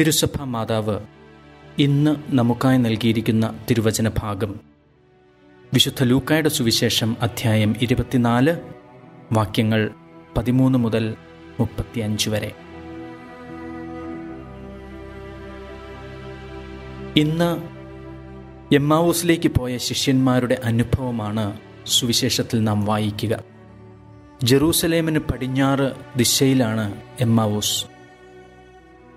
തിരുസഭ മാതാവ് ഇന്ന് നമുക്കായി നൽകിയിരിക്കുന്ന തിരുവചന ഭാഗം. വിശുദ്ധ ലൂക്കായുടെ സുവിശേഷം അധ്യായം ഇരുപത്തിനാല് വാക്യങ്ങൾ പതിമൂന്ന് മുതൽ മുപ്പത്തിയഞ്ച് വരെ. ഇന്ന് എമ്മാവൂസിലേക്ക് പോയ ശിഷ്യന്മാരുടെ അനുഭവമാണ് സുവിശേഷത്തിൽ നാം വായിക്കുക. ജെറൂസലേമിന് പടിഞ്ഞാറ് ദിശയിലാണ് എമ്മാവൂസ്.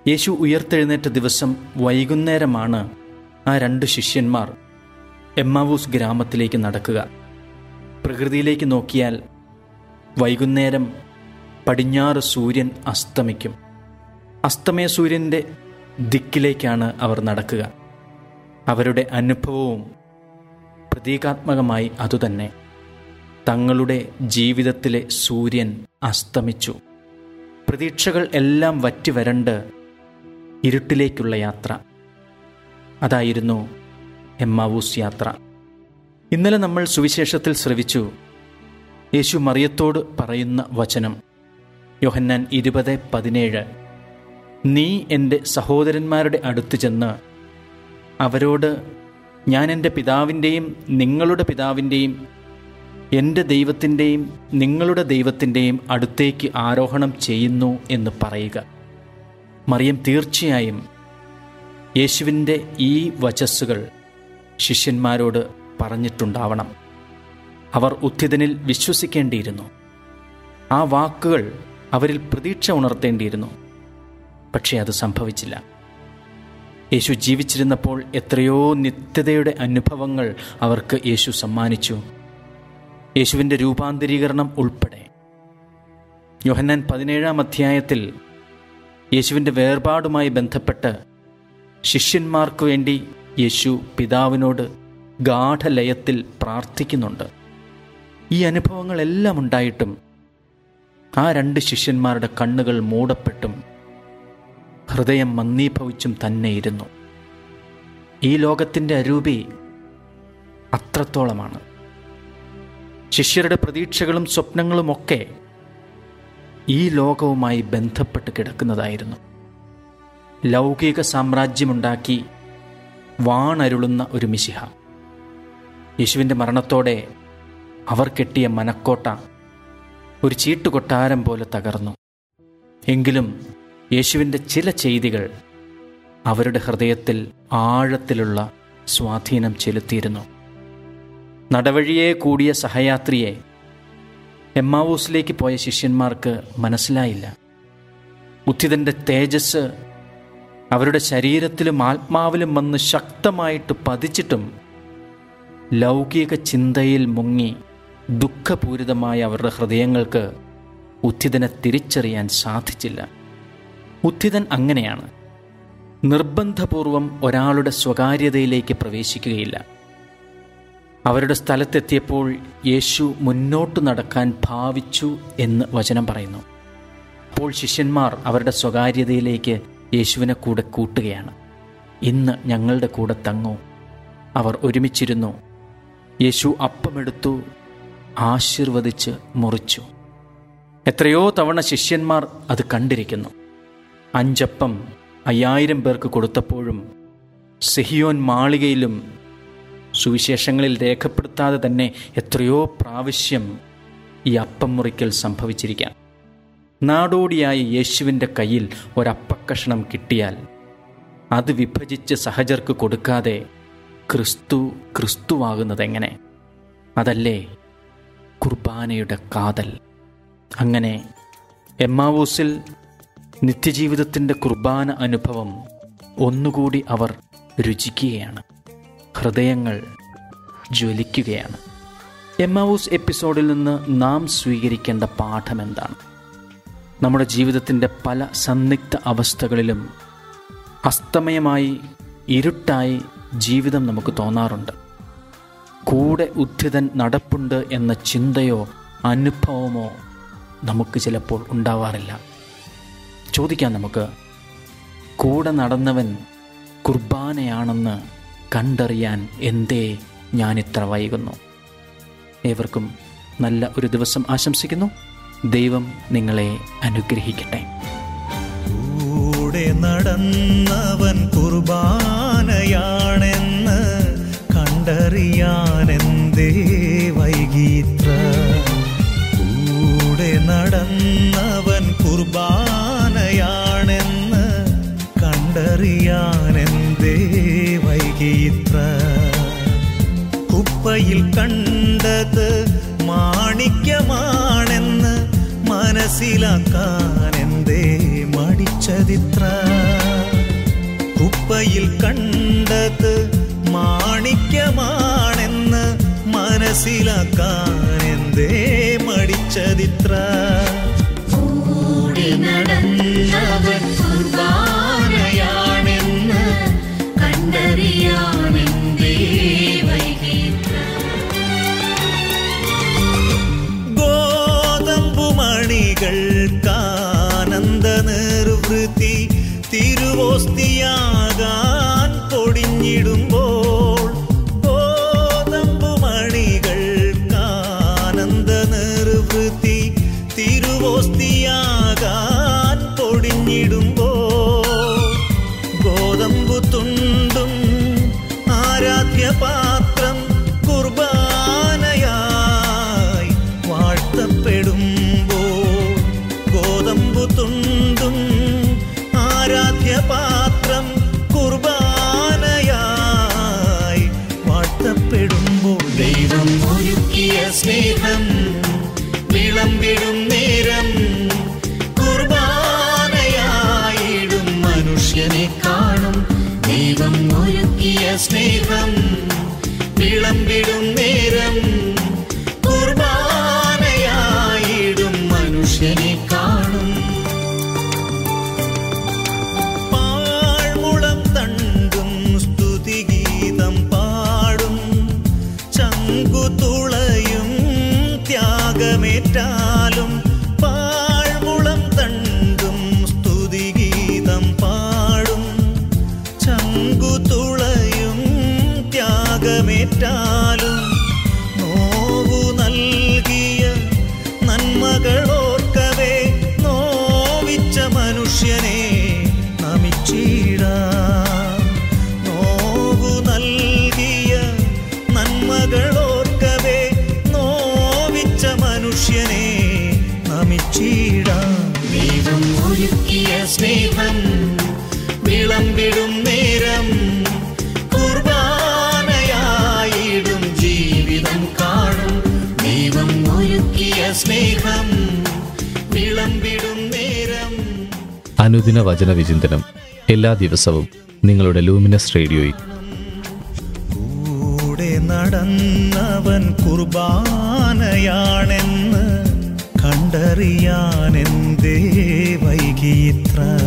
യേശു ഉയർത്തെഴുന്നേറ്റ ദിവസം വൈകുന്നേരമാണ് ആ രണ്ട് ശിഷ്യന്മാർ എമ്മാവൂസ് ഗ്രാമത്തിലേക്ക് നടക്കുക. പ്രകൃതിയിലേക്ക് നോക്കിയാൽ വൈകുന്നേരം പടിഞ്ഞാറ് സൂര്യൻ അസ്തമിക്കും. അസ്തമയ സൂര്യന്റെ ദിക്കിലേക്കാണ് അവർ നടക്കുക. അവരുടെ അനുഭവവും പ്രതീകാത്മകമായി അതുതന്നെ. തങ്ങളുടെ ജീവിതത്തിലെ സൂര്യൻ അസ്തമിച്ചു. പ്രതീക്ഷകൾ എല്ലാം വറ്റിവരണ്ട് ഇരുട്ടിലേക്കുള്ള യാത്ര. അതായിരുന്നു എമ്മാവൂസ് യാത്ര. ഇന്നലെ നമ്മൾ സുവിശേഷത്തിൽ ശ്രവിച്ചു. യേശു മറിയത്തോട് പറയുന്ന വചനം. യോഹന്നാൻ ഇരുപത് പതിനേഴ്. നീ എന്റെ സഹോദരന്മാരുടെ അടുത്ത് ചെന്ന് അവരോട് ഞാൻ എന്റെ പിതാവിന്റെയും നിങ്ങളുടെ പിതാവിന്റെയും എന്റെ ദൈവത്തിന്റെയും നിങ്ങളുടെ ദൈവത്തിന്റെയും അടുത്തേക്ക് ആരോഹണം ചെയ്യുന്നു എന്ന് പറയുക. മറിയം തീർച്ചയായും യേശുവിന്റെ ഈ വചസ്സുകൾ ശിഷ്യന്മാരോട് പറഞ്ഞിട്ടുണ്ടാവണം. അവർ ഉത്ഥിതനിൽ വിശ്വസിക്കേണ്ടിയിരുന്നു. ആ വാക്കുകൾ അവരിൽ പ്രതീക്ഷ ഉണർത്തേണ്ടിയിരുന്നു. പക്ഷേ അത് സംഭവിച്ചില്ല. യേശു ജീവിച്ചിരുന്നപ്പോൾ എത്രയോ നിത്യതയുടെ അനുഭവങ്ങൾ അവർക്ക് യേശു സമ്മാനിച്ചു. യേശുവിന്റെ രൂപാന്തരീകരണം ഉൾപ്പെടെ. യോഹന്നാൻ പതിനേഴാം അധ്യായത്തിൽ യേശുവിന്റെ വേർപാടുമായി ബന്ധപ്പെട്ട് ശിഷ്യന്മാർക്ക് വേണ്ടി യേശു പിതാവിനോട് ഗാഠലയത്തിൽ പ്രാർത്ഥിക്കുന്നുണ്ട്. ഈ അനുഭവങ്ങളെല്ലാം ഉണ്ടായിട്ടും ആ രണ്ട് ശിഷ്യന്മാരുടെ കണ്ണുകൾ മൂടപ്പെട്ടും ഹൃദയം മന്ദീഭവിച്ചും തന്നെ ഇരുന്നു. ഈ ലോകത്തിന്റെ അരൂപി അത്രത്തോളമാണ്. ശിഷ്യരുടെ പ്രതീക്ഷകളും സ്വപ്നങ്ങളുമൊക്കെ ഈ ലോകവുമായി ബന്ധപ്പെട്ട് കിടക്കുന്നതായിരുന്നു. ലൗകിക സാമ്രാജ്യമുണ്ടാക്കി വാണരുളുന്ന ഒരു മിശിഹ. യേശുവിന്റെ മരണത്തോടെ അവർ കെട്ടിയ മനക്കോട്ട ഒരു ചീട്ടുകൊട്ടാരം പോലെ തകർന്നു. എങ്കിലും യേശുവിന്റെ ചില ചെയ്തികൾ അവരുടെ ഹൃദയത്തിൽ ആഴത്തിലുള്ള സ്വാധീനം ചെലുത്തിയിരുന്നു. നടവഴിയെ കൂടിയ സഹയാത്രിയെ എമ്മാവൂസിലേക്ക് പോയ ശിഷ്യന്മാർക്ക് മനസ്സിലായില്ല. ബുദ്ധിതന്റെ തേജസ് അവരുടെ ശരീരത്തിലും ആത്മാവിലും വന്ന് ശക്തമായിട്ട് പതിച്ചിട്ടും ലൗകിക ചിന്തയിൽ മുങ്ങി ദുഃഖപൂരിതമായ അവരുടെ ഹൃദയങ്ങൾക്ക് ഉദ്ധിതനെ തിരിച്ചറിയാൻ സാധിച്ചില്ല. ഉദ്ധിതൻ അങ്ങനെയാണ്. നിർബന്ധപൂർവം ഒരാളുടെ സ്വകാര്യതയിലേക്ക് പ്രവേശിക്കുകയില്ല. അവരുടെ സ്ഥലത്തെത്തിയപ്പോൾ യേശു മുന്നോട്ട് നടക്കാൻ ഭാവിച്ചു എന്ന് വചനം പറയുന്നു. അപ്പോൾ ശിഷ്യന്മാർ അവരുടെ സ്വകാര്യതയിലേക്ക് യേശുവിനെ കൂടെ കൂട്ടുകയാണ്. ഇന്ന് ഞങ്ങളുടെ കൂടെ തങ്ങൂ. അവർ ഒരുമിച്ചിരുന്നു. യേശു അപ്പമെടുത്തു ആശീർവദിച്ച് മുറിച്ചു. എത്രയോ തവണ ശിഷ്യന്മാർ അത് കണ്ടിരിക്കുന്നു. അഞ്ചപ്പം അയ്യായിരം പേർക്ക് കൊടുത്തപ്പോഴും സെഹിയോൻ മാളികയിലും സുവിശേഷങ്ങളിൽ രേഖപ്പെടുത്താതെ തന്നെ എത്രയോ പ്രാവശ്യം ഈ അപ്പം മുറിക്കൽ സംഭവിച്ചിരിക്കാം. നാടോടിയായ യേശുവിന്റെ കയ്യിൽ ഒരപ്പക്കഷണം കിട്ടിയാൽ അത് വിഭജിച്ച് സഹജർക്ക് കൊടുക്കാതെ ക്രിസ്തു ക്രിസ്തുവാകുന്നതെങ്ങനെ? അതല്ലേ കുർബാനയുടെ കാതൽ. അങ്ങനെ എമ്മാവൂസിൽ നിത്യജീവിതത്തിന്റെ കുർബാന അനുഭവം ഒന്നുകൂടി അവർ രുചിക്കുകയാണ്. ഹൃദയങ്ങൾ ജ്വലിക്കുകയാണ്. എമ്മാവൂസ് എപ്പിസോഡിൽ നിന്ന് നാം സ്വീകരിക്കേണ്ട പാഠം എന്താണ് നമ്മുടെ ജീവിതത്തിന്റെ പല സന്നിഗ്ധ അവസ്ഥകളിലും അസ്തമയമായി ഇരുട്ടായി ജീവിതം നമുക്ക് തോന്നാറുണ്ട്. കൂടെ ഉദ്ധിതൻ നടപ്പുണ്ട് എന്ന ചിന്തയോ അനുഭവമോ നമുക്ക് ചിലപ്പോൾ ഉണ്ടാവാറില്ല. ചോദിക്കാം നമുക്ക് കൂടെ നടന്നവൻ കുർബാനയാണെന്ന് കണ്ടറിയാൻ എന്തേ ഞാനിത്ര വൈകുന്നു? ഏവർക്കും നല്ല ഒരു ദിവസം ആശംസിക്കുന്നു. ദൈവം നിങ്ങളെ അനുഗ്രഹിക്കട്ടെ. കൂടെ നടന്നവൻ കുർബാനയാണെന്ന് കണ്ടറിയാനെന്തേ വൈകീത്ര? കൂടെ നടന്നവൻ കുർബാനയാണെന്ന് വൈകിത്ര കുപ്പയിൽ കണ്ടത് മാണിക്യമാണെന്ന് മനസ്സിലാക്കാൻ എന്തേ മടിച്ചതിത്ര. കുപ്പയിൽ കണ്ടത് മാണിക്യമാണെന്ന് മനസ്സിലാക്കാൻ എന്തേ മടിച്ചതിത്ര. നടന്നവൻ los. സ്നേഹം വിളമ്പിടും ത്യാഗമേറ്റാലും നോവു നൽകിയ നന്മകളോർക്കവേ അനുദിന വചന വിചിന്തനം എല്ലാ ദിവസവും നിങ്ങളുടെ ലൂമിനസ് റേഡിയോയിൽ. കൂടെ നടന്നവൻ കുർബാനയാണെന്ന് വൈകിത്ര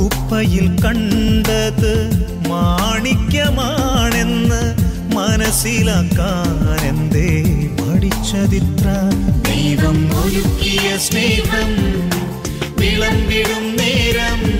കുപ്പയിൽ കണ്ടത് മാണിക്യമാണെന്ന് മനസ്സിലാക്കാൻ എന്തേ പഠിച്ചതിത്ര. ദൈവം ഒരുക്കിയ സ്നേഹം இளம் விடும் நேரம்.